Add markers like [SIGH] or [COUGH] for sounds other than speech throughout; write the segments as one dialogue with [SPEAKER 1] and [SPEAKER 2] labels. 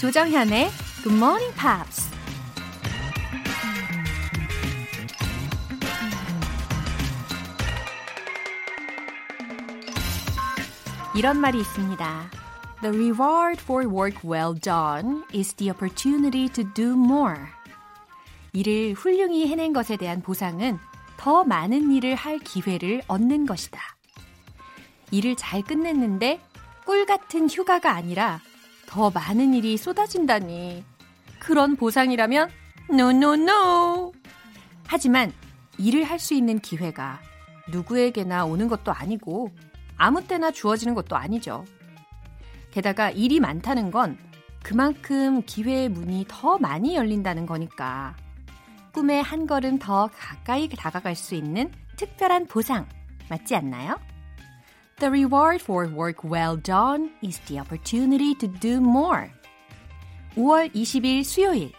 [SPEAKER 1] 조정현의 Good Morning Pops. 이런 말이 있습니다. The reward for work well done is the opportunity to do more. 일을 훌륭히 해낸 것에 대한 보상은 더 많은 일을 할 기회를 얻는 것이다. 일을 잘 끝냈는데 꿀 같은 휴가가 아니라 더 많은 일이 쏟아진다니. 그런 보상이라면 no no no. 하지만 일을 할 수 있는 기회가 누구에게나 오는 것도 아니고 아무 때나 주어지는 것도 아니죠. 게다가 일이 많다는 건 그만큼 기회의 문이 더 많이 열린다는 거니까 꿈에 한 걸음 더 가까이 다가갈 수 있는 특별한 보상 맞지 않나요? The reward for work well done is the opportunity to do more. 5월 20일 수요일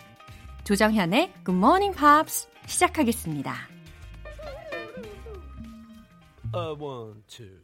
[SPEAKER 1] 조정현의 Good Morning Pops 시작하겠습니다.
[SPEAKER 2] Uh, one, two.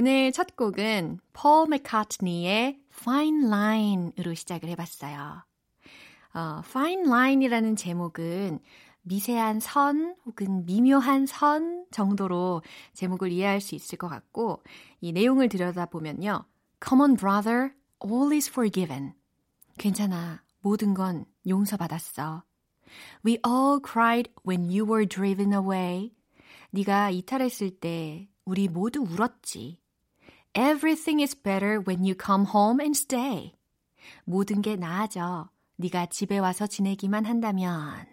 [SPEAKER 1] 오늘 첫 곡은 폴 맥카트니의 Fine Line으로 시작을 해봤어요. 어, Fine Line이라는 제목은 미세한 선 혹은 미묘한 선 정도로 제목을 이해할 수 있을 것 같고 이 내용을 들여다보면요. Come on brother, all is forgiven. 괜찮아, 모든 건 용서받았어. We all cried when you were driven away. 네가 이탈했을 때 우리 모두 울었지. Everything is better when you come home and stay. 모든 게 나아져. 네가 집에 와서 지내기만 한다면.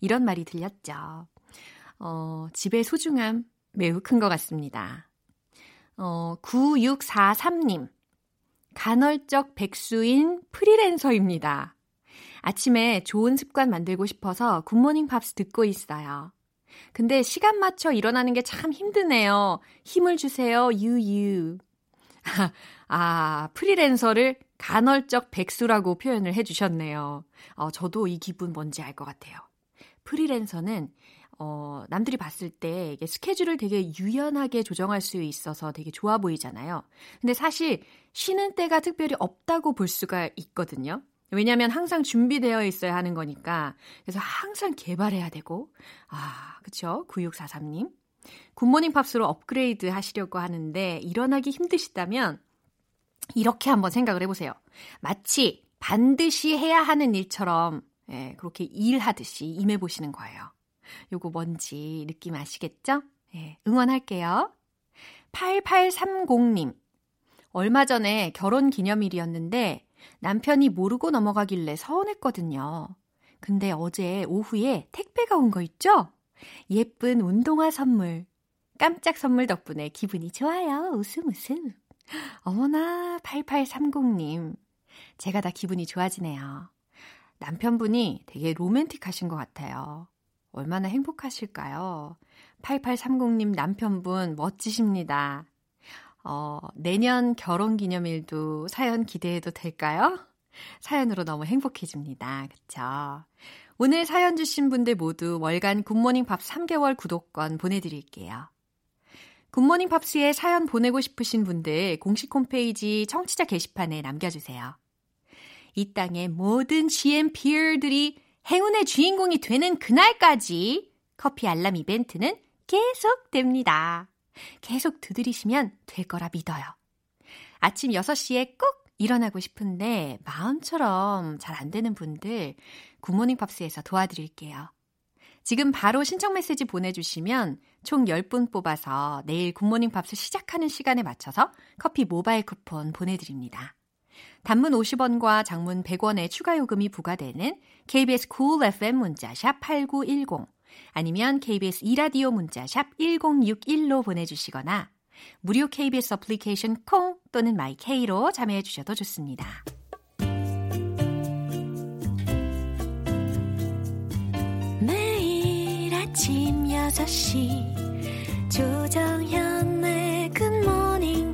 [SPEAKER 1] 이런 말이 들렸죠. 어, 집의 소중함 매우 큰 것 같습니다. 어, 9643님. 간헐적 백수인 프리랜서입니다. 아침에 좋은 습관 만들고 싶어서 굿모닝 팝스 듣고 있어요. 근데 시간 맞춰 일어나는 게 참 힘드네요. 힘을 주세요, 유유. [LAUGHS] 아, 프리랜서를 간헐적 백수라고 표현을 해주셨네요. 어, 저도 이 기분 뭔지 알 것 같아요. 프리랜서는 어, 남들이 봤을 때 이게 스케줄을 되게 유연하게 조정할 수 있어서 되게 좋아 보이잖아요. 근데 사실 쉬는 때가 특별히 없다고 볼 수가 있거든요. 왜냐하면 항상 준비되어 있어야 하는 거니까. 그래서 항상 개발해야 되고. 아, 그쵸? 9643님. 굿모닝 팝스로 업그레이드 하시려고 하는데 일어나기 힘드시다면 이렇게 한번 생각을 해보세요. 마치 반드시 해야 하는 일처럼 예, 그렇게 일하듯이 임해보시는 거예요. 요거 뭔지 느낌 아시겠죠? 예, 응원할게요. 8830님. 얼마 전에 결혼 기념일이었는데 남편이 모르고 넘어가길래 서운했거든요. 근데 어제 오후에 택배가 온 거 있죠? 예쁜 운동화 선물. 깜짝 선물 덕분에 기분이 좋아요. 웃음 웃음. 어머나, 8830님. 제가 다 기분이 좋아지네요. 남편분이 되게 로맨틱하신 것 같아요. 얼마나 행복하실까요? 8830님 남편분 멋지십니다. 어, 내년 결혼 기념일도 사연 기대해도 될까요? 사연으로 너무 행복해집니다. 그쵸? 오늘 사연 주신 분들 모두 월간 굿모닝 팝 3개월 구독권 보내드릴게요. 굿모닝 팝스에 사연 보내고 싶으신 분들 공식 홈페이지 청취자 게시판에 남겨주세요. 이 땅의 모든 GMPR들이 행운의 주인공이 되는 그날까지 커피 알람 이벤트는 계속됩니다. 계속 두드리시면 될 거라 믿어요. 아침 6시에 꼭 일어나고 싶은데 마음처럼 잘 안 되는 분들 굿모닝 팝스에서 도와드릴게요. 지금 바로 신청 메시지 보내주시면 총 10분 뽑아서 내일 굿모닝 팝스 시작하는 시간에 맞춰서 커피 모바일 쿠폰 보내드립니다. 단문 50원과 장문 100원의 추가 요금이 부과되는 KBS cool FM 문자샵 8910 아니면 KBS 2라디오 문자샵 1061로 보내주시거나 무료 KBS 어플리케이션 콩 또는 마이케이로 참여해 주셔도 좋습니다. 매일 아침 6시 조정현의 Pops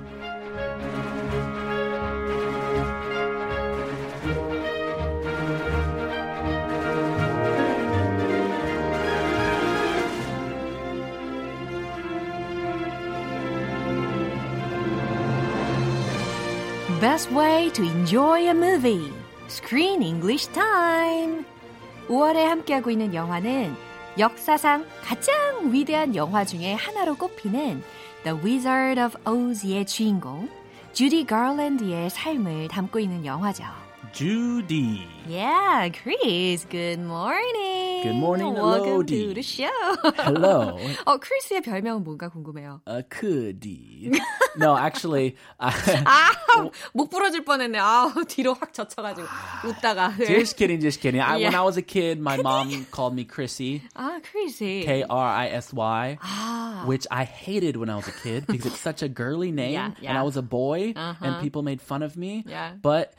[SPEAKER 1] Best way to enjoy a movie. Screen English Time. 5월에 함께하고 있는 영화는 역사상 가장 위대한 영화 중에 하나로 꼽히는 The Wizard of Oz의 주인공 주디 가랜드의 삶을 담고 있는 영화죠.
[SPEAKER 3] Judy.
[SPEAKER 1] Yeah, Chris. Good morning.
[SPEAKER 3] Good morning,
[SPEAKER 1] Welcome
[SPEAKER 3] Elodie.
[SPEAKER 1] to the show.
[SPEAKER 3] Hello. [LAUGHS]
[SPEAKER 1] 어, 크리스의 별명은 뭔가 궁금해요.
[SPEAKER 3] A goodie. No, actually, I, [LAUGHS]
[SPEAKER 1] 아, 목 부러질 뻔했네. 아, 뒤로 확 젖혀가지고 웃다가. 네.
[SPEAKER 3] just kidding, just kidding. I, When
[SPEAKER 1] Yeah.
[SPEAKER 3] I was a kid, my mom called me Chrissy,
[SPEAKER 1] 아, 크리스.
[SPEAKER 3] K R I S Y,
[SPEAKER 1] 아,
[SPEAKER 3] which I hated when I was a kid because it's such a girly name, [LAUGHS]
[SPEAKER 1] Yeah,
[SPEAKER 3] and I
[SPEAKER 1] yeah.
[SPEAKER 3] was a boy,
[SPEAKER 1] Uh-huh.
[SPEAKER 3] and people made fun of me.
[SPEAKER 1] Yeah.
[SPEAKER 3] But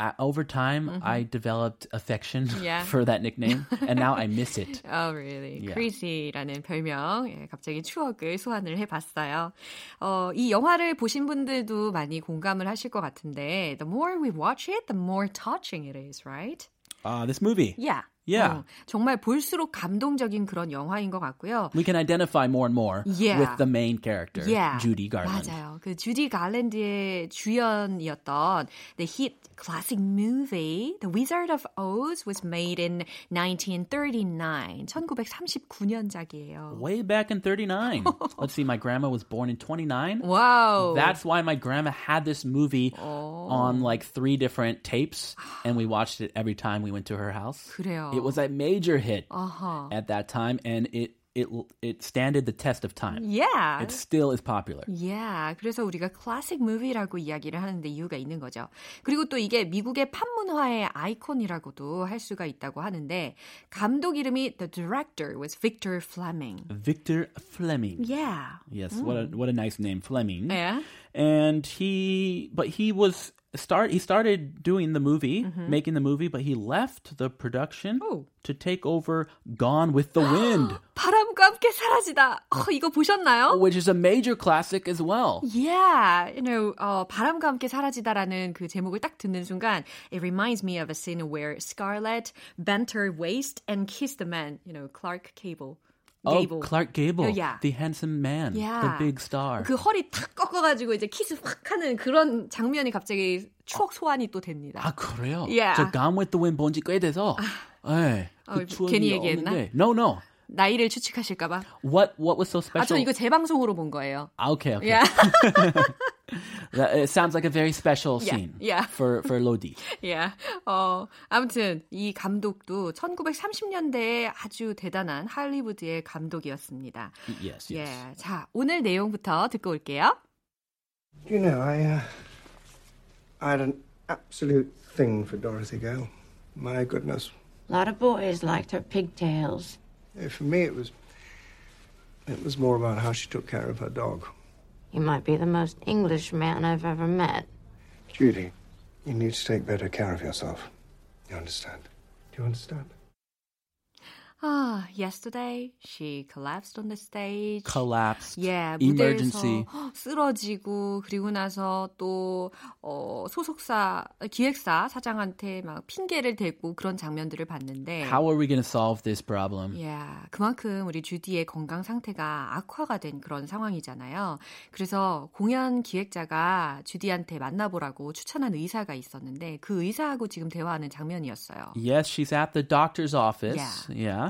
[SPEAKER 3] I, over time, I developed affection
[SPEAKER 1] Yeah.
[SPEAKER 3] for that nickname, and now I miss it.
[SPEAKER 1] Oh, really?
[SPEAKER 3] Yeah.
[SPEAKER 1] 크리시라는 별명. 예, 갑자기 추억을 소환을 해봤어요. 어, 이 영화를 보신 분들도 많이 공감을 하실 것 같은데, the more we watch it, the more touching it is, right?
[SPEAKER 3] Uh, this movie.
[SPEAKER 1] Yeah.
[SPEAKER 3] Yeah.
[SPEAKER 1] 어, 정말 볼수록 감동적인 그런 영화인 것 같고요.
[SPEAKER 3] We can identify more and more
[SPEAKER 1] Yeah.
[SPEAKER 3] with the main character,
[SPEAKER 1] Yeah.
[SPEAKER 3] Judy Garland.
[SPEAKER 1] 맞아요. 그 주디 갈랜드의 주연이었던 the hit classic movie The Wizard of Oz was made in 1939. 1939년작이에요.
[SPEAKER 3] Way back in 39. [LAUGHS] Let's see, my grandma was born in 29.
[SPEAKER 1] 와우.
[SPEAKER 3] That's why my grandma had this movie on like three different tapes, and we watched it every time we went to her house.
[SPEAKER 1] 그래요.
[SPEAKER 3] It was a major hit
[SPEAKER 1] 아하.
[SPEAKER 3] at that time, and it it it standed the test of time.
[SPEAKER 1] Yeah.
[SPEAKER 3] It still is popular.
[SPEAKER 1] Yeah. 그래서 우리가 클래식 무비라고 이야기를 하는데 이유가 있는 거죠. 그리고 또 이게 미국의 팝문화의 아이콘이라고도 할 수가 있다고 하는데 감독 이름이 the director was Victor Fleming.
[SPEAKER 3] Victor Fleming.
[SPEAKER 1] Yeah.
[SPEAKER 3] Yes, what a what a nice name, Fleming.
[SPEAKER 1] 네.
[SPEAKER 3] And he, but he was start. He started doing the movie, making the movie, but he left the production
[SPEAKER 1] Oh.
[SPEAKER 3] to take over Gone with the Wind. [GASPS]
[SPEAKER 1] 바람과 함께 사라지다. 어, 이거 보셨나요?
[SPEAKER 3] which is a major classic as well.
[SPEAKER 1] Yeah, you know, 어, 바람과 함께 사라지다라는 그 제목을 딱 듣는 순간, it reminds me of a scene where Scarlett bent her waist and kissed the man, you know, Clark Gable.
[SPEAKER 3] Oh. Clark Gable,
[SPEAKER 1] Oh, yeah.
[SPEAKER 3] the handsome man,
[SPEAKER 1] Yeah.
[SPEAKER 3] the big star.
[SPEAKER 1] 그 허리 탁 꺾어가지고 이제 키스 확 하는 그런 장면이 갑자기 추억 소환이 또 됩니다.
[SPEAKER 3] 아 그래요?
[SPEAKER 1] Yeah.
[SPEAKER 3] 저 Gone with the Wind 본지 꽤 돼서. 예,
[SPEAKER 1] 어,
[SPEAKER 3] 그 추억이
[SPEAKER 1] 괜히 얘기했나?
[SPEAKER 3] 없는데. No, no.
[SPEAKER 1] 나이를 추측하실까봐.
[SPEAKER 3] What what was so
[SPEAKER 1] 아,
[SPEAKER 3] special?
[SPEAKER 1] 저 이거 재방송으로 본 거예요.
[SPEAKER 3] Ah, okay, okay.
[SPEAKER 1] Yeah.
[SPEAKER 3] That, it sounds like a very special
[SPEAKER 1] Yeah,
[SPEAKER 3] scene
[SPEAKER 1] yeah.
[SPEAKER 3] for for Lodi. [LAUGHS]
[SPEAKER 1] yeah. 어, 아무튼 이 감독도 1930년대에 아주 대단한 할리우드의 감독이었습니다.
[SPEAKER 3] Yes,
[SPEAKER 1] 예.
[SPEAKER 3] yes.
[SPEAKER 1] 자, 오늘 내용부터 듣고 올게요.
[SPEAKER 4] Do you know, I, uh, I had an absolute thing for Dorothy Gale. My goodness.
[SPEAKER 5] A lot of boys liked her pigtails.
[SPEAKER 4] Eh, For me, it was, it was more about how she took care of her dog.
[SPEAKER 5] You might be the most English man I've ever met.
[SPEAKER 4] Judy, you need to take better care of yourself. You understand? Do you understand?
[SPEAKER 1] 아, yesterday she collapsed on the stage.
[SPEAKER 3] Collapsed.
[SPEAKER 1] 예,
[SPEAKER 3] Emergency. [GASPS]
[SPEAKER 1] 쓰러지고 그리고 나서 또 어, 소속사 기획사 사장한테 막 핑계를 대고 그런 장면들을 봤는데
[SPEAKER 3] How are we going to solve this problem?
[SPEAKER 1] 예, 그만큼 우리 주디의 건강 상태가 악화가 된 그런 상황이잖아요. 그래서 공연 기획자가 주디한테 만나보라고 추천한 의사가 있었는데 그 의사하고 지금 대화하는 장면이었어요.
[SPEAKER 3] Yes, she's at the doctor's office.
[SPEAKER 1] Yeah.
[SPEAKER 3] Yeah.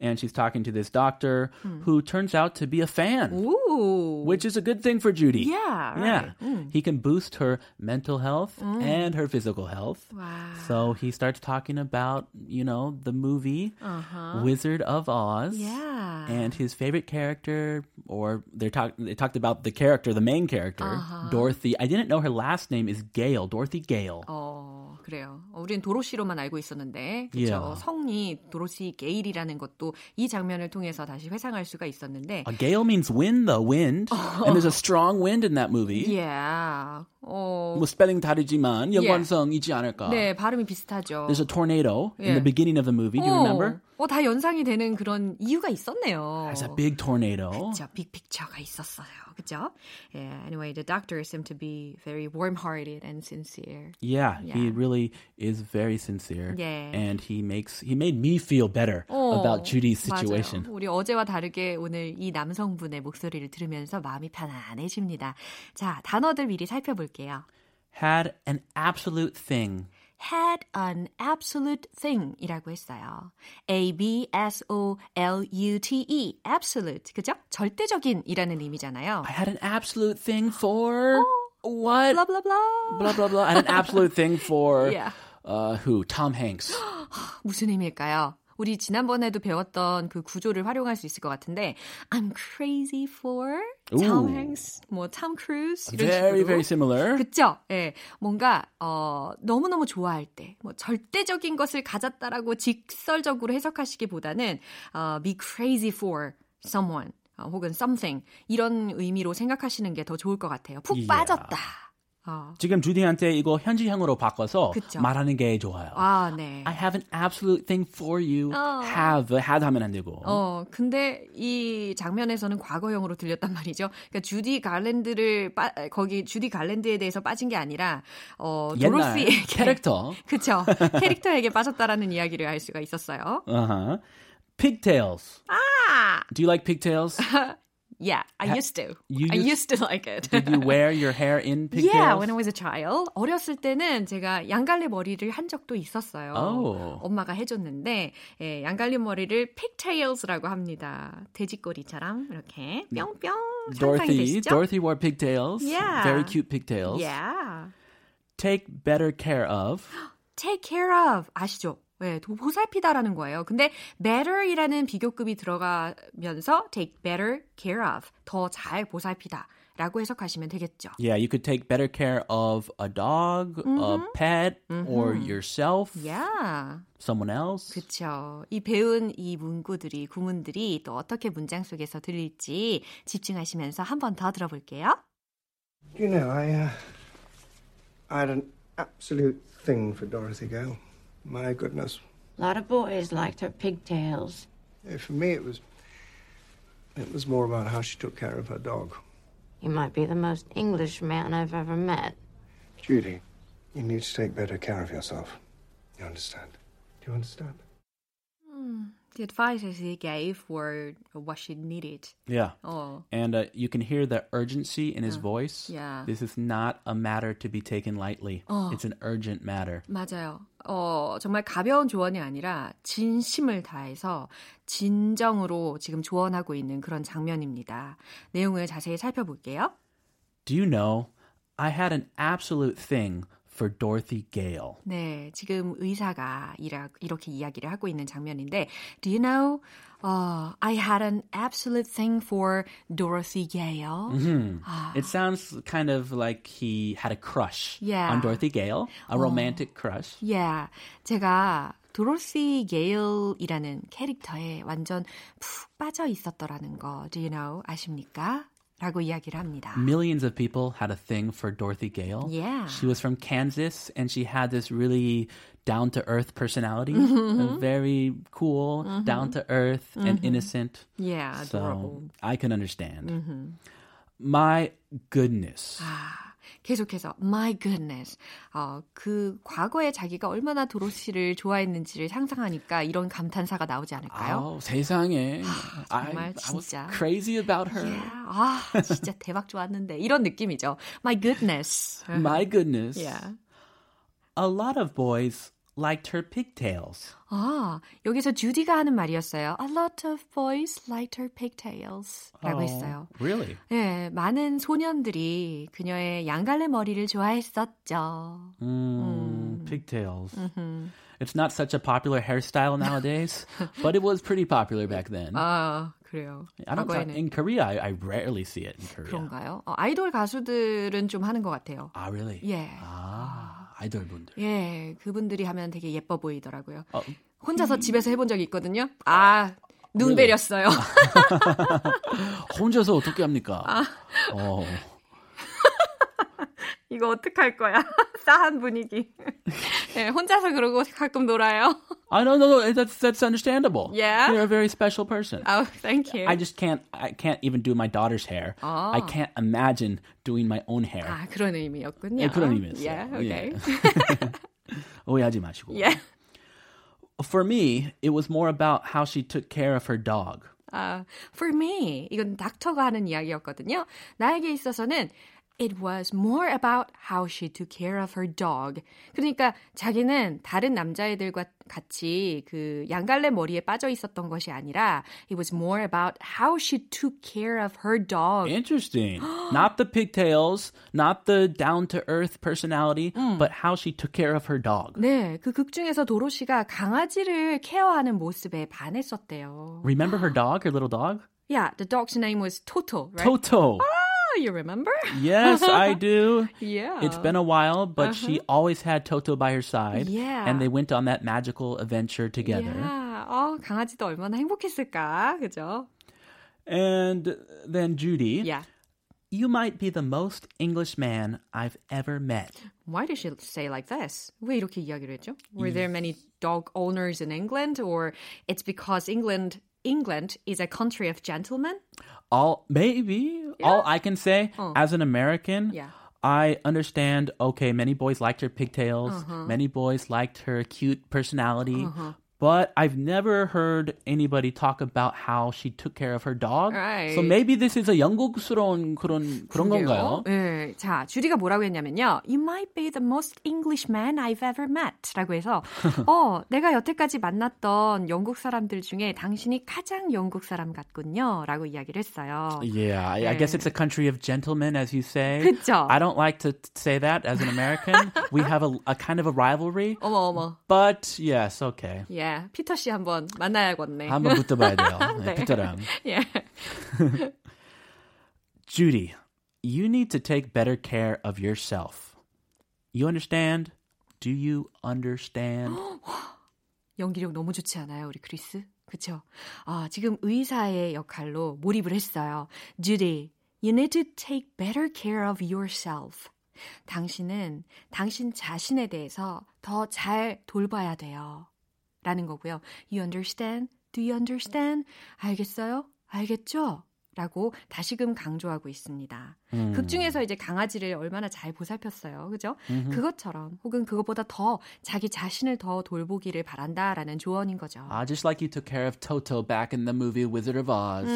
[SPEAKER 3] and she's talking to this doctor who turns out to be a fan.
[SPEAKER 1] Ooh.
[SPEAKER 3] Which is a good thing for Judy.
[SPEAKER 1] Yeah,
[SPEAKER 3] Yeah.
[SPEAKER 1] right. Mm.
[SPEAKER 3] He can boost her mental health and her physical health.
[SPEAKER 1] Wow.
[SPEAKER 3] So he starts talking about, you know, the movie Wizard of Oz.
[SPEAKER 1] Uh-huh. Yeah.
[SPEAKER 3] And his favorite character, or they talked they talked about the character, the main character,
[SPEAKER 1] Uh-huh.
[SPEAKER 3] Dorothy. I didn't know her last name is Gale, Dorothy Gale.
[SPEAKER 1] 어, 그래요. 어, 우린 도로시로만 알고 있었는데, 그렇죠.
[SPEAKER 3] Yeah.
[SPEAKER 1] 성이 도로시 게일이라는 것도 이 장면을 통해서 다시 회상할 수가 있었는데,
[SPEAKER 3] A gale means wind, the wind, and there's a strong wind in that movie.
[SPEAKER 1] yeah. 어,
[SPEAKER 3] 뭐 스펠링 다르지만 연관성이지 않을까.
[SPEAKER 1] 네, 발음이 비슷하죠.
[SPEAKER 3] There's a tornado in the beginning of the movie. Do you
[SPEAKER 1] 어,
[SPEAKER 3] remember?
[SPEAKER 1] 어, 다 연상이 되는 그런 이유가 있었네요.
[SPEAKER 3] There's a big tornado.
[SPEAKER 1] 그죠, 빅픽처가 있었어요. 그죠? Yeah, anyway, the doctor seemed to be very warm-hearted and sincere.
[SPEAKER 3] Yeah, he
[SPEAKER 1] Yeah.
[SPEAKER 3] really is very sincere.
[SPEAKER 1] Yeah.
[SPEAKER 3] And he makes he made me feel better
[SPEAKER 1] 어,
[SPEAKER 3] about Judy's situation.
[SPEAKER 1] 맞아요. 우리 어제와 다르게 오늘 이 남성분의 목소리를 들으면서 마음이 편안해집니다. 자, 단어들 미리 살펴볼게요.
[SPEAKER 3] Had an absolute thing.
[SPEAKER 1] Had an absolute thing 이라고 했어요. A-B-S-O-L-U-T-E, absolute. 그죠? 절대적인 이라는 의미잖아요.
[SPEAKER 3] I had an absolute thing for what?
[SPEAKER 1] blah, blah, blah.
[SPEAKER 3] blah blah blah. I had an absolute thing for
[SPEAKER 1] Yeah.
[SPEAKER 3] uh, who? Tom Hanks.
[SPEAKER 1] 무슨 의미일까요? 우리 지난번에도 배웠던 그 구조를 활용할 수 있을 것 같은데 I'm crazy for Tom. Hanks, 뭐 Tom Cruise 이런
[SPEAKER 3] Very
[SPEAKER 1] 식으로.
[SPEAKER 3] very similar.
[SPEAKER 1] 그쵸? 예. 뭔가, 어, 너무 너무 좋아할 때, 뭐, 절대적인 것을 가졌다라고 직설적으로 해석하시기보다는, 어, be crazy for someone, 어, 혹은 something, 이런 의미로 생각하시는 게 더 좋을 것 같아요. 푹
[SPEAKER 3] Yeah.
[SPEAKER 1] 빠졌다. 어.
[SPEAKER 3] 지금 주디한테 이거 현지형으로 바꿔서
[SPEAKER 1] 그쵸.
[SPEAKER 3] 말하는 게 좋아요.
[SPEAKER 1] 아, 네.
[SPEAKER 3] I have an absolute thing for you.
[SPEAKER 1] 어.
[SPEAKER 3] Have had 하면 안 되고.
[SPEAKER 1] 어, 근데 이 장면에서는 과거형으로 들렸단 말이죠. 그러니까 주디 갈랜드를 빠, 거기 주디 갈랜드에 대해서 빠진 게 아니라 어 도로시에게
[SPEAKER 3] 캐릭터. [LAUGHS]
[SPEAKER 1] 그쵸 캐릭터에게 빠졌다라는 이야기를 알 수가 있었어요.
[SPEAKER 3] Uh-huh. Pigtails.
[SPEAKER 1] 아,
[SPEAKER 3] Do you like pigtails? [LAUGHS]
[SPEAKER 1] yeah, I used to.
[SPEAKER 3] you
[SPEAKER 1] I
[SPEAKER 3] used-
[SPEAKER 1] used to like it.
[SPEAKER 3] Did you wear your hair in pigtails?
[SPEAKER 1] Yeah, when I was a child. 어렸을 때는 제가 양갈래 머리를 한 적도 있었어요.
[SPEAKER 3] Oh.
[SPEAKER 1] 엄마가 해줬는데 예, 양갈래 머리를 pigtails라고 합니다. 돼지꼬리처럼 이렇게 뿅뿅
[SPEAKER 3] Dorothy? Dorothy wore pigtails.
[SPEAKER 1] Yeah.
[SPEAKER 3] Very cute pigtails.
[SPEAKER 1] Yeah.
[SPEAKER 3] Take better care of.
[SPEAKER 1] Take care of 아시죠? 네, 도- 보살피다라는 거예요. 근데 better이라는 비교급이 들어가면서 take better care of 더 잘 보살피다. 라고 해석하시면 되겠죠.
[SPEAKER 3] Yeah, you could take better care of a dog, a pet, or yourself,
[SPEAKER 1] Yeah.
[SPEAKER 3] someone else.
[SPEAKER 1] 그쵸. 이 배운 이 문구들이, 구문들이 또 어떻게 문장 속에서 들릴지 집중하시면서 한 번 더 들어볼게요.
[SPEAKER 4] You know, I, uh, I had an absolute thing for Dorothy Gale. My goodness.
[SPEAKER 5] A lot of boys liked her pigtails.
[SPEAKER 4] Eh, For me, it was, it was more about how she took care of her dog.
[SPEAKER 5] You might be the most English man I've ever met.
[SPEAKER 4] Judy, you need to take better care of yourself. You understand? Do you understand?
[SPEAKER 1] The advices he gave were what she needed.
[SPEAKER 3] Yeah.
[SPEAKER 1] 어,
[SPEAKER 3] And uh, you can hear the urgency in his voice.
[SPEAKER 1] Yeah.
[SPEAKER 3] This is not a matter to be taken lightly. It's an urgent matter.
[SPEAKER 1] 맞아요. 어, 정말 가벼운 조언이 아니라 진심을 다해서 진정으로 지금 조언하고 있는 그런 장면입니다. 내용을 자세히 살펴볼게요.
[SPEAKER 3] Do you know, I had an absolute thing for Dorothy Gale.
[SPEAKER 1] 네, 지금 의사가 이라, 이렇게 이야기를 하고 있는 장면인데, Do you know, uh, I had an absolute thing for Dorothy Gale.
[SPEAKER 3] It sounds kind of like he had a crush
[SPEAKER 1] Yeah.
[SPEAKER 3] on Dorothy Gale, a romantic crush.
[SPEAKER 1] Yeah, 제가 도로시 게일이라는 캐릭터에 완전 푹 빠져 있었더라는 거, Do you know, 아십니까? 라고 이야기를 합니다.
[SPEAKER 3] Millions of people had a thing for Dorothy Gale.
[SPEAKER 1] Yeah.
[SPEAKER 3] She was from Kansas and she had this really down to earth personality. Uh, Very cool, down to earth, and innocent.
[SPEAKER 1] Yeah, adorable.
[SPEAKER 3] So I can understand. My goodness.
[SPEAKER 1] 아, 계속해서 my goodness. 어, 그 과거에 자기가 얼마나 도로시를 좋아했는지를 상상하니까 이런 감탄사가 나오지 않을까요?
[SPEAKER 3] Oh, 세상에. I,
[SPEAKER 1] 정말
[SPEAKER 3] I
[SPEAKER 1] 진짜.
[SPEAKER 3] crazy about her.
[SPEAKER 1] Yeah. 아, 진짜 대박 좋았는데 이런 느낌이죠. My goodness.
[SPEAKER 3] My goodness.
[SPEAKER 1] Yeah.
[SPEAKER 3] A lot of boys liked her pigtails.
[SPEAKER 1] 아, 여기서 주디가 하는 말이었어요. A lot of boys liked her pigtails. 라고 했어요.
[SPEAKER 3] Really?
[SPEAKER 1] 예, 많은 소년들이 그녀의 양갈래 머리를 좋아했었죠.
[SPEAKER 3] Mm, Pigtails. It's not such a popular hairstyle nowadays, [LAUGHS] but it was pretty popular back then.
[SPEAKER 1] 아, 그래요.
[SPEAKER 3] I don't
[SPEAKER 1] 과거에는.
[SPEAKER 3] in Korea. I, I rarely see it in Korea.
[SPEAKER 1] 그런가요? 어, 아이돌 가수들은 좀 하는 것 같아요.
[SPEAKER 3] Ah, really?
[SPEAKER 1] 예.
[SPEAKER 3] Ah, 아이돌 분들.
[SPEAKER 1] 예, 그분들이 하면 되게 예뻐 보이더라고요.
[SPEAKER 3] 어,
[SPEAKER 1] 혼자서 집에서 해본 적이 있거든요. 아, 눈
[SPEAKER 3] Really?
[SPEAKER 1] 베렸어요. [LAUGHS]
[SPEAKER 3] 혼자서 어떻게 합니까? 어, [LAUGHS]
[SPEAKER 1] 이거 어떡할 거야? [LAUGHS] 싸한 분위기. 예, 혼자서 그러고 가끔 놀아요. [LAUGHS]
[SPEAKER 3] I don't know. That's that's understandable.
[SPEAKER 1] Yeah?
[SPEAKER 3] you're a very special person.
[SPEAKER 1] Oh, thank you.
[SPEAKER 3] I just can't. I can't even do my daughter's hair.
[SPEAKER 1] 아.
[SPEAKER 3] I can't imagine doing my own hair.
[SPEAKER 1] 아, 그런 의미였군요.
[SPEAKER 3] 예, 그런 의미였어요.
[SPEAKER 1] Yeah, okay. [LAUGHS]
[SPEAKER 3] 오해하지 마시고.
[SPEAKER 1] Yeah.
[SPEAKER 3] For me, it was more about how she took care of her dog.
[SPEAKER 1] 아, for me, 이건 닥터가 하는 이야기였거든요. 나에게 있어서는 It was more about how she took care of her dog. 그러니까 자기는 다른 남자애들과 같이 그 양갈래 머리에 빠져 있었던 것이 아니라 It was more about how she took care of her dog.
[SPEAKER 3] Interesting. not the pigtails, not the down to earth personality, but how she took care of her dog.
[SPEAKER 1] 네, 그 극 중에서 도로시가 강아지를 케어하는 모습에 반했었대요.
[SPEAKER 3] Remember her dog, her little dog?
[SPEAKER 1] Yeah, the dog's name was Toto, right?
[SPEAKER 3] Toto.
[SPEAKER 1] Oh, you remember?
[SPEAKER 3] Yes, I [LAUGHS] do.
[SPEAKER 1] Yeah.
[SPEAKER 3] It's been a while, but she always had Toto by her side.
[SPEAKER 1] Yeah.
[SPEAKER 3] And they went on that magical adventure together.
[SPEAKER 1] Yeah. 어, 강아지도 얼마나 행복했을까, 그죠?
[SPEAKER 3] And then Judy,
[SPEAKER 1] Yeah.
[SPEAKER 3] you might be the most English man I've ever met.
[SPEAKER 1] Why did she say like this? 왜 이렇게 이야기를 했죠? Were there many dog owners in England, or it's because England England is a country of gentlemen?
[SPEAKER 3] All maybe all I can say as an American,
[SPEAKER 1] Yeah.
[SPEAKER 3] I understand. Okay, many boys liked her pigtails. Uh-huh. Many boys liked her cute personality. Uh-huh But I've never heard anybody talk about how she took care of her dog.
[SPEAKER 1] Right.
[SPEAKER 3] So maybe this is a 영국스러운 그런 그런 건가요?
[SPEAKER 1] 네. 자, 주디가 뭐라고 했냐면요. You might be the most English man I've ever met. 라고 해서, [LAUGHS] 어, 내가 여태까지 만났던 영국 사람들 중에 당신이 가장 영국 사람 같군요. 라고 이야기를 했어요.
[SPEAKER 3] Yeah, I, I guess it's a country of gentlemen, as you say.
[SPEAKER 1] 그쵸?
[SPEAKER 3] I don't like to t- say that as an American. [LAUGHS] we have a, a kind of a rivalry,
[SPEAKER 1] 어머, 어머.
[SPEAKER 3] but yes, okay.
[SPEAKER 1] 예, 피터 씨 한번 만나야겠네.
[SPEAKER 3] 한번 붙어봐야 돼요. 네,
[SPEAKER 1] 네.
[SPEAKER 3] 피터랑.
[SPEAKER 1] 예.
[SPEAKER 3] Judy, you need to take better care of yourself. You understand? Do you understand?
[SPEAKER 1] 연기력 너무 좋지 않아요, 우리 크리스? 그쵸? 아, 지금 의사의 역할로 몰입을 했어요. Judy, you need to take better care of yourself. 당신은 당신 자신에 대해서 더 잘 돌봐야 돼요. 라는 거고요. You understand? Do you understand? 알겠어요? 알겠죠? 라고 다시금 강조하고 있습니다. 극 중에서 이제 강아지를 얼마나 잘 보살폈어요. 그죠? 그것처럼 혹은 그것보다 더 자기 자신을 더 돌보기를 바란다라는 조언인 거죠.
[SPEAKER 3] Ah, just like you took care of Toto back in the movie Wizard of Oz.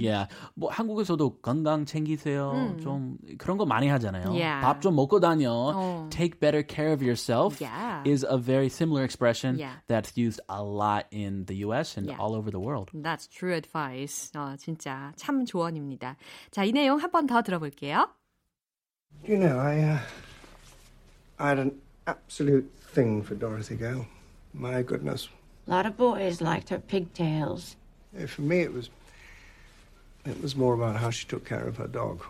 [SPEAKER 3] Yeah. 뭐 한국에서도 건강 챙기세요. 좀 그런 거 많이 하잖아요.
[SPEAKER 1] Yeah.
[SPEAKER 3] 밥좀 먹고 다녀.
[SPEAKER 1] 어.
[SPEAKER 3] Take better care of yourself
[SPEAKER 1] Yeah.
[SPEAKER 3] is a very similar expression
[SPEAKER 1] Yeah.
[SPEAKER 3] that's used a lot in the US and
[SPEAKER 1] Yeah.
[SPEAKER 3] all over the world.
[SPEAKER 1] That's true advice. 어, 진짜 참 조언입니다. 자, 이 내용 한 번 더 들어볼게요.
[SPEAKER 4] You know, I, uh, I had an absolute thing for Dorothy Gale. My goodness.
[SPEAKER 5] A lot of boys liked her pigtails.
[SPEAKER 4] Eh, For me, it was, it was more about how she took care of her dog.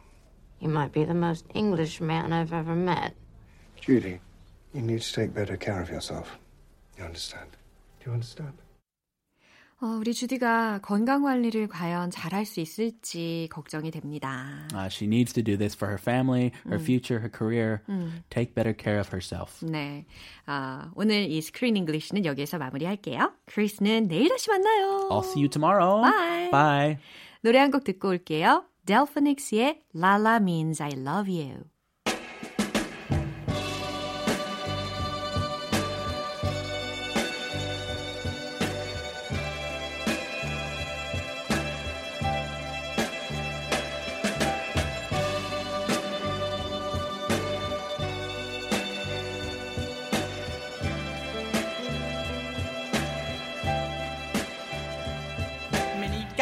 [SPEAKER 5] You might be the most English man I've ever met.
[SPEAKER 4] Judy, you need to take better care of yourself. You understand? Do you understand?
[SPEAKER 1] 어, 우리 주디가 건강 관리를 과연 잘할 수 있을지 걱정이 됩니다.
[SPEAKER 3] Uh, she needs to do this for her family, her future, her career. Take better care of herself.
[SPEAKER 1] 네. 아, 오늘 이 스크린 잉글리시는 여기에서 마무리할게요. 크리스는 내일 다시 만나요.
[SPEAKER 3] I'll see you tomorrow.
[SPEAKER 1] Bye.
[SPEAKER 3] Bye.
[SPEAKER 1] 노래 한 곡 듣고 올게요. 델포닉스의 Lala Means I Love You.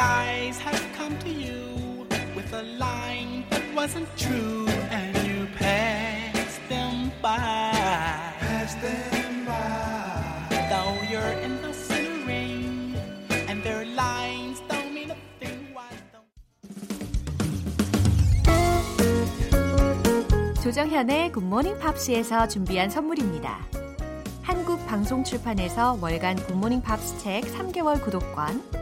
[SPEAKER 6] Guys have come to you with a line that wasn't true, and you passed them by.
[SPEAKER 2] Pass them by.
[SPEAKER 6] Though you're in the center ring, and their lines don't mean a thing. Why don't
[SPEAKER 1] 조정현의 굿모닝 팝스에서 준비한 선물입니다. 한국 방송 출판에서 월간 굿모닝 팝스 책 3개월 구독권,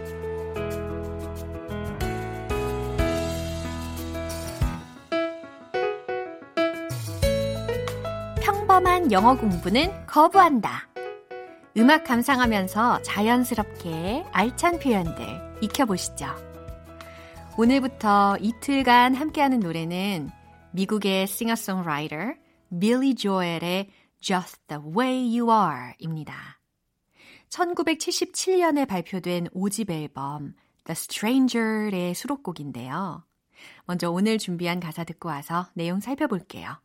[SPEAKER 1] 평범한 영어 공부는 거부한다. 음악 감상하면서 자연스럽게 알찬 표현들 익혀보시죠. 오늘부터 이틀간 함께하는 노래는 미국의 싱어송라이터 빌리 조엘의 Just the Way You Are 입니다. 1977년에 발표된 5집 앨범 The Stranger의 수록곡인데요. 먼저 오늘 준비한 가사 듣고 와서 내용 살펴볼게요.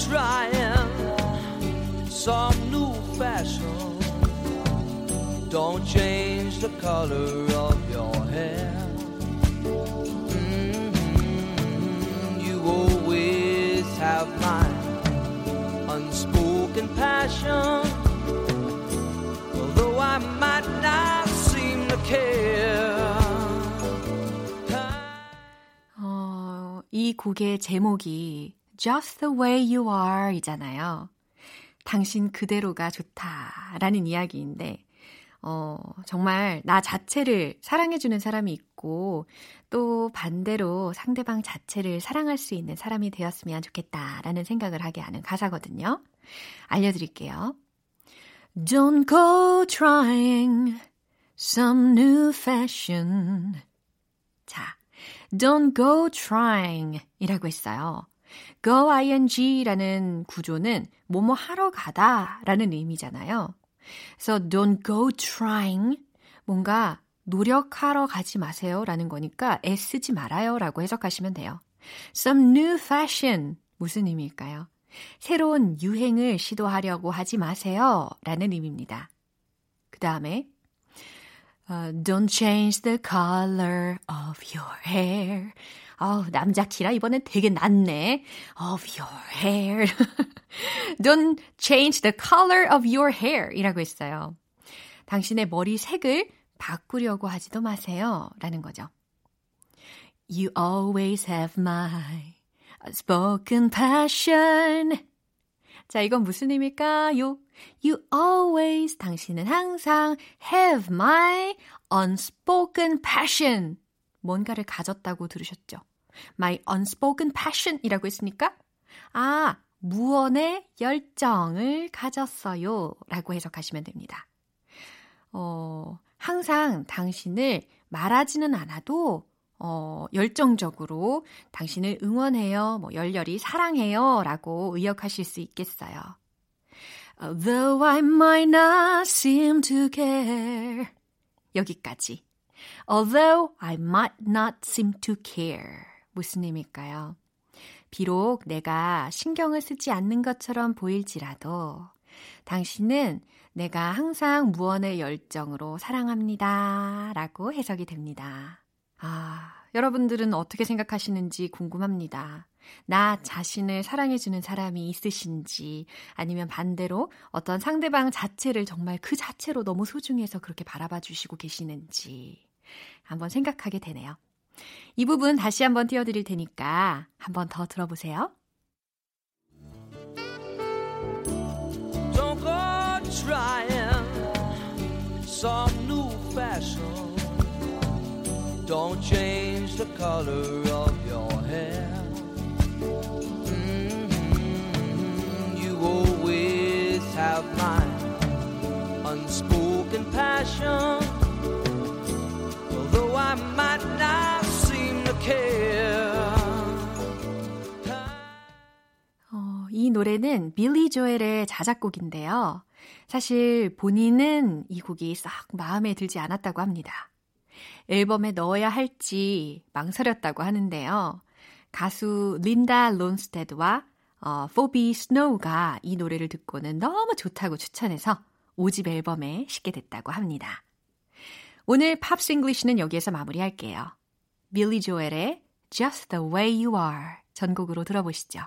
[SPEAKER 2] trying some new fashion. Don't change the color of your hair. Mhm. You always have my unspoken passion. Although I might not seem to care.
[SPEAKER 1] 어, 이 곡의 제목이 Just the way you are 이잖아요. 당신 그대로가 좋다라는 이야기인데, 어, 정말 나 자체를 사랑해주는 사람이 있고, 또 반대로 상대방 자체를 사랑할 수 있는 사람이 되었으면 좋겠다라는 생각을 하게 하는 가사거든요. 알려드릴게요. Don't go trying some new fashion. 자, don't go trying 이라고 했어요. Go ing라는 구조는 뭐뭐 하러 가다 라는 의미잖아요. 그래서 don't go trying 뭔가 노력하러 가지 마세요 라는 거니까 애쓰지 말아요 라고 해석하시면 돼요. Some new fashion 무슨 의미일까요? 새로운 유행을 시도하려고 하지 마세요 라는 의미입니다. 그 다음에 Uh, don't change the color of your hair. 어, 남자 키라 이번엔 되게 낫네. Of your hair. don't change the color of your hair 이라고 했어요. 당신의 머리 색을 바꾸려고 하지도 마세요. 라는 거죠. You always have my unspoken passion. 자, 이건 무슨 의미일까요? You always, 당신은 항상 have my unspoken passion. 뭔가를 가졌다고 들으셨죠? My unspoken passion 이라고 했으니까, 아, 무언의 열정을 가졌어요. 라고 해석하시면 됩니다. 어, 항상 당신을 말하지는 않아도 어, 열정적으로 당신을 응원해요, 뭐 열렬히 사랑해요 라고 의역하실 수 있겠어요. Though I might not seem to care. 여기까지. Although I might not seem to care. 무슨 의미일까요? 비록 내가 신경을 쓰지 않는 것처럼 보일지라도 당신은 내가 항상 무언의 열정으로 사랑합니다. 라고 해석이 됩니다. 아, 여러분들은 어떻게 생각하시는지 궁금합니다. 나 자신을 사랑해주는 사람이 있으신지, 아니면 반대로 어떤 상대방 자체를 정말 그 자체로 너무 소중해서 그렇게 바라봐 주시고 계시는지 한번 생각하게 되네요. 이 부분 다시 한번 띄워드릴 테니까 한번 더 들어보세요.
[SPEAKER 2] Don't go trying some new fashion. Don't change the color of your hair. Mhm. You always have my unspoken passion. Although I might not.
[SPEAKER 1] 어, 이 노래는 빌리 조엘의 자작곡인데요. 사실 본인은 이 곡이 싹 마음에 들지 않았다고 합니다. 앨범에 넣어야 할지 망설였다고 하는데요. 가수 린다 론스테드와 어, 포비 스노우가 이 노래를 듣고는 너무 좋다고 추천해서 5집 앨범에 싣게 됐다고 합니다. 오늘 Pops English는 여기에서 마무리할게요. 빌리 조엘의 Just the Way You Are 전곡으로 들어보시죠.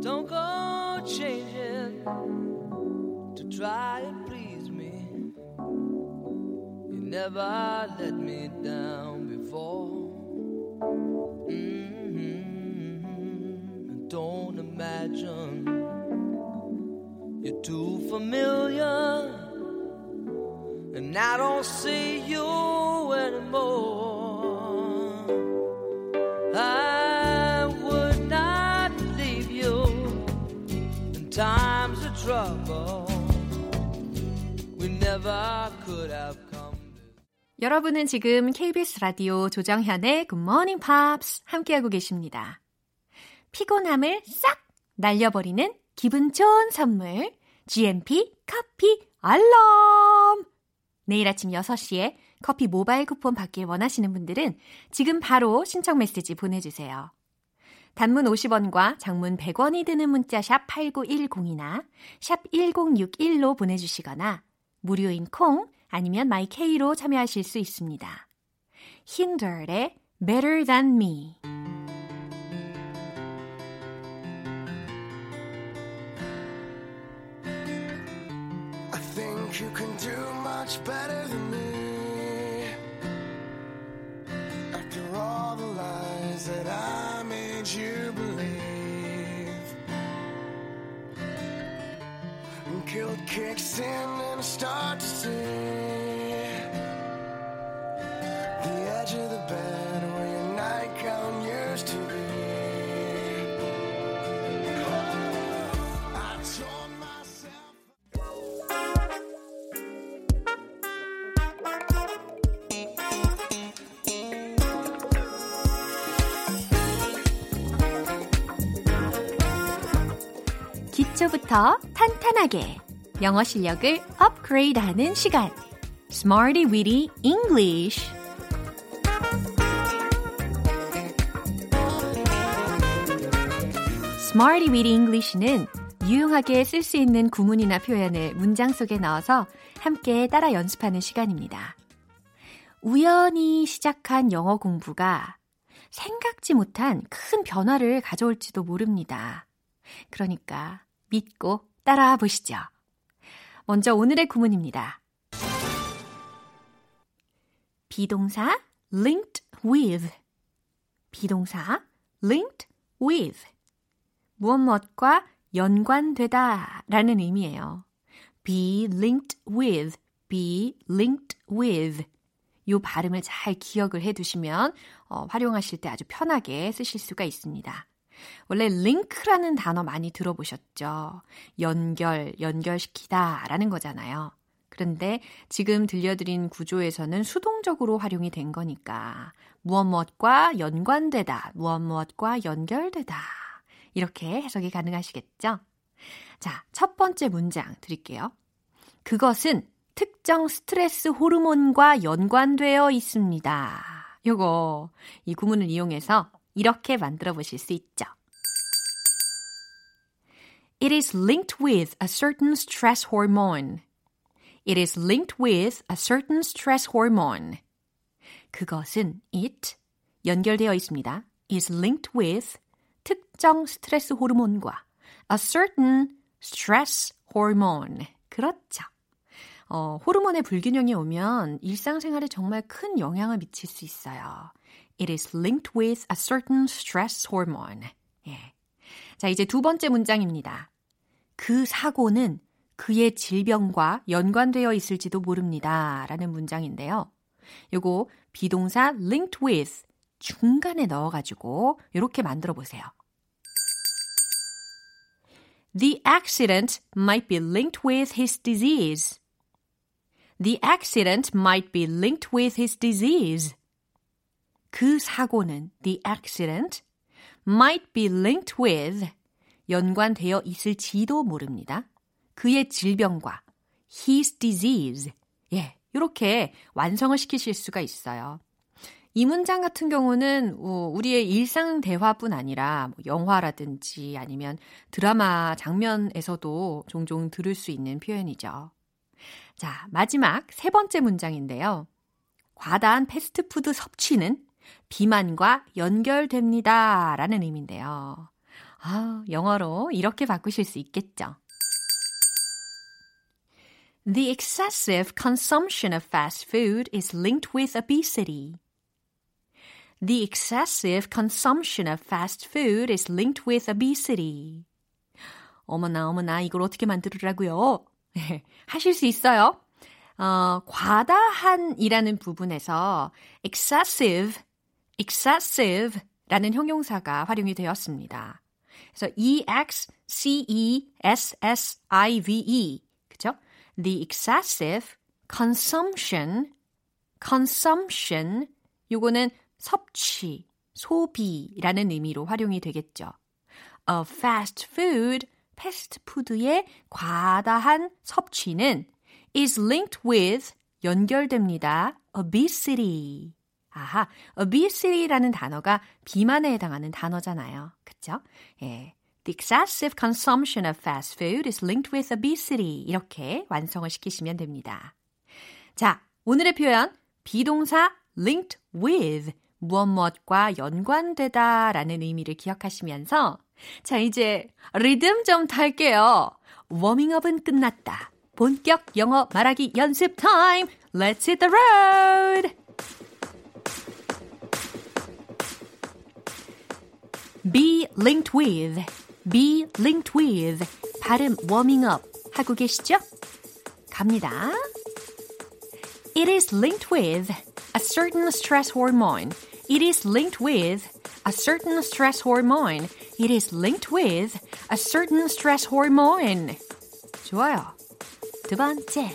[SPEAKER 2] Don't go changing to try and please me. You never let me down before. Mm-hmm. Don't imagine You're too familiar, and I don't see you anymore. I would not leave you in times of trouble. We never could have come.
[SPEAKER 1] 여러분은 지금 KBS 라디오 조정현의 Good Morning Pops 함께하고 계십니다. 피곤함을 싹 날려버리는 기분 좋은 선물 GMP 커피 알람! 내일 아침 6시에 커피 모바일 쿠폰 받길 원하시는 분들은 지금 바로 신청 메시지 보내주세요. 단문 50원과 장문 100원이 드는 문자 샵 8910이나 샵 1061로 보내주시거나 무료인 콩 아니면 마이케이로 참여하실 수 있습니다. 힌들의 Better Than Me
[SPEAKER 7] you can do much better than me. After all the lies that I made you believe. Guilt kicks in and I start to see
[SPEAKER 1] 기초부터 탄탄하게 영어 실력을 업그레이드하는 시간 Smarty Weedy English Smarty Weedy English는 유용하게 쓸 수 있는 구문이나 표현을 문장 속에 넣어서 함께 따라 연습하는 시간입니다. 우연히 시작한 영어 공부가 생각지 못한 큰 변화를 가져올지도 모릅니다. 그러니까 믿고 따라와 보시죠. 먼저 오늘의 구문입니다. 비동사 linked with 비동사 linked with 무엇 무엇과 연관되다 라는 의미예요. be linked with, be linked with 요 발음을 잘 기억을 해 두시면 어, 활용하실 때 아주 편하게 쓰실 수가 있습니다. 원래 link라는 단어 많이 들어보셨죠? 연결, 연결시키다 라는 거잖아요. 그런데 지금 들려드린 구조에서는 수동적으로 활용이 된 거니까 무엇 무엇과 연관되다, 무엇 무엇과 연결되다 이렇게 해석이 가능하시겠죠? 자, 첫 번째 문장 드릴게요. 그것은 특정 스트레스 호르몬과 연관되어 있습니다. 요거 이 구문을 이용해서 이렇게 만들어 보실 수 있죠. It is linked with a certain stress hormone. It is linked with a certain stress hormone. 그것은 it 연결되어 있습니다. is linked with 특정 스트레스 호르몬과 a certain stress hormone. 그렇죠. 어, 호르몬의 불균형이 오면 일상생활에 정말 큰 영향을 미칠 수 있어요. It is linked with a certain stress hormone. 예. 자, 이제 두 번째 문장입니다. 그 사고는 그의 질병과 연관되어 있을지도 모릅니다. 라는 문장인데요. 요거 비동사 linked with 중간에 넣어가지고 이렇게 만들어 보세요. The accident might be linked with his disease. The accident might be linked with his disease. 그 사고는 the accident might be linked with 연관되어 있을지도 모릅니다. 그의 질병과 his disease. 예, 이렇게 완성을 시키실 수가 있어요. 이 문장 같은 경우는 우리의 일상 대화뿐 아니라 뭐 영화라든지 아니면 드라마 장면에서도 종종 들을 수 있는 표현이죠. 자, 마지막 세 번째 문장인데요. 과다한 패스트푸드 섭취는 비만과 연결됩니다. 라는 의미인데요. 아, 영어로 이렇게 바꾸실 수 있겠죠. The excessive consumption of fast food is linked with obesity. The excessive consumption of fast food is linked with obesity. 어머나, 어머나, 이걸 어떻게 만들으라고요? 하실 수 있어요. 어, 과다한이라는 부분에서 excessive, excessive 라는 형용사가 활용이 되었습니다. 그래서 E-X-C-E-S-S-I-V-E. 그죠? The excessive consumption, consumption. 요거는 섭취, 소비라는 의미로 활용이 되겠죠. of fast food, 패스트푸드의 과다한 섭취는 is linked with 연결됩니다. obesity. 아하, obesity라는 단어가 비만에 해당하는 단어잖아요. 그쵸? 예. The excessive consumption of fast food is linked with obesity. 이렇게 완성을 시키시면 됩니다. 자, 오늘의 표현 be동사 linked with 무엇 무엇과 연관되다 라는 의미를 기억하시면서 자, 이제 리듬 좀 탈게요. 워밍업은 끝났다. 본격 영어 말하기 연습 타임. Let's hit the road. be linked with, be linked with. 발음 워밍업 하고 계시죠? 갑니다. It is linked with a certain stress hormone. It is linked with a certain stress hormone. It is linked with a certain stress hormone. 좋아요. 두 번째.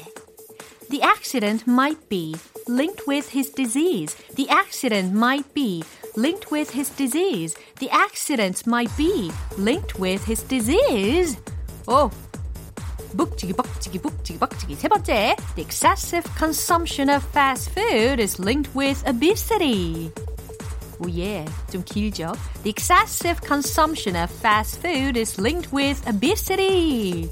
[SPEAKER 1] The accident might be linked with his disease. The accident might be linked with his disease. The accident might be linked with his disease. 오, 묵지기 벅지기 묵지기 벅지기 세 번째 The excessive consumption of fast food is linked with obesity 오예 좀 길죠 The excessive consumption of fast food is linked with obesity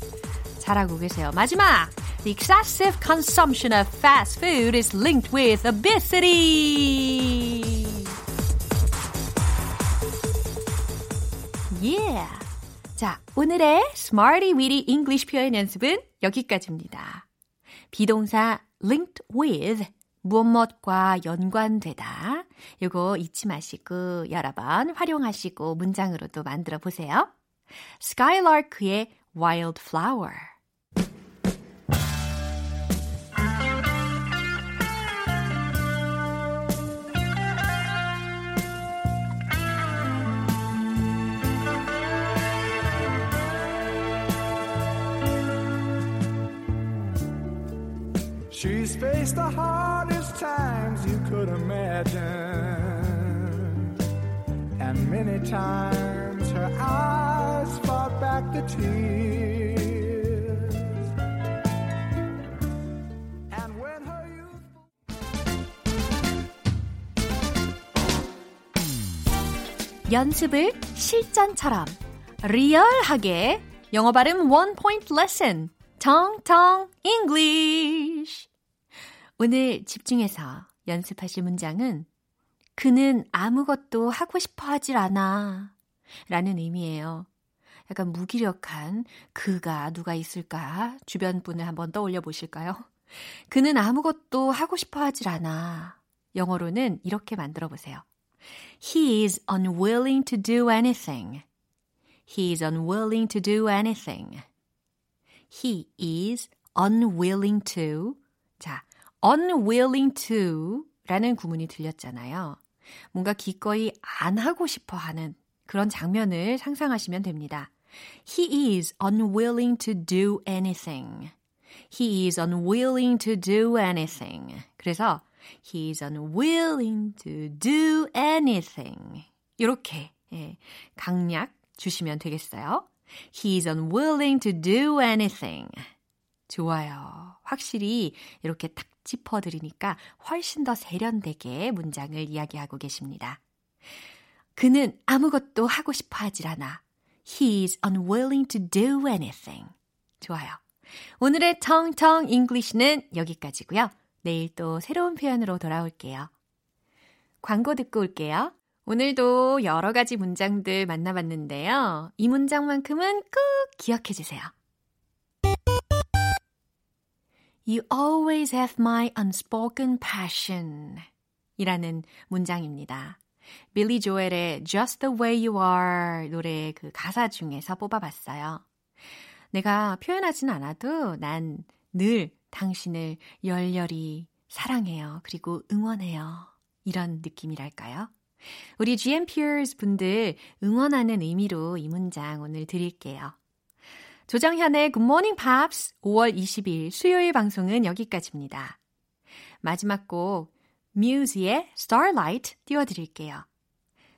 [SPEAKER 1] 잘하고 계세요 마지막 The excessive consumption of fast food is linked with obesity Yeah 자, 오늘의 Smarty Weedy English 표현 연습은 여기까지입니다. 비동사 linked with 무엇 무엇과 연관되다. 요거 잊지 마시고 여러 번 활용하시고 문장으로도 만들어 보세요. Skylark의 Wildflower
[SPEAKER 7] She's faced the hardest times you could imagine. And many times her eyes fought back the tears. And when her youth
[SPEAKER 1] 연습을 실전처럼 리얼하게 영어 발음 원 포인트 레슨 텅텅 English 오늘 집중해서 연습하실 문장은 그는 아무것도 하고 싶어 하질 않아 라는 의미예요. 약간 무기력한 그가 누가 있을까 주변 분을 한번 떠올려 보실까요? 그는 아무것도 하고 싶어 하질 않아. 영어로는 이렇게 만들어 보세요. He is unwilling to do anything. He is unwilling to do anything. He is unwilling to. 자, unwilling to 라는 구문이 들렸잖아요. 뭔가 기꺼이 안 하고 싶어 하는 그런 장면을 상상하시면 됩니다. He is unwilling to do anything. He is unwilling to do anything. 그래서 He is unwilling to do anything. 이렇게 예, 강약 주시면 되겠어요. He is unwilling to do anything. 좋아요. 확실히 이렇게 딱 짚어드리니까 훨씬 더 세련되게 문장을 이야기하고 계십니다. 그는 아무것도 하고 싶어 하질 않아. He is unwilling to do anything. 좋아요. 오늘의 텅텅 English는 여기까지고요. 내일 또 새로운 표현으로 돌아올게요. 광고 듣고 올게요. 오늘도 여러 가지 문장들 만나봤는데요. 이 문장만큼은 꼭 기억해 주세요. You always have my unspoken passion. 이라는 문장입니다. 빌리 조엘의 Just the way you are 노래 그 가사 중에서 뽑아봤어요. 내가 표현하진 않아도 난 늘 당신을 열렬히 사랑해요. 그리고 응원해요. 이런 느낌이랄까요? 우리 GMPers 분들 응원하는 의미로 이 문장 오늘 드릴게요. 조정현의 Good Morning Pops 5월 20일 수요일 방송은 여기까지입니다. 마지막 곡 뮤즈의 Starlight 띄워드릴게요.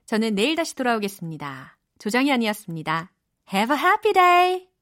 [SPEAKER 1] 저는 내일 다시 돌아오겠습니다. 조정현이었습니다. Have a happy day!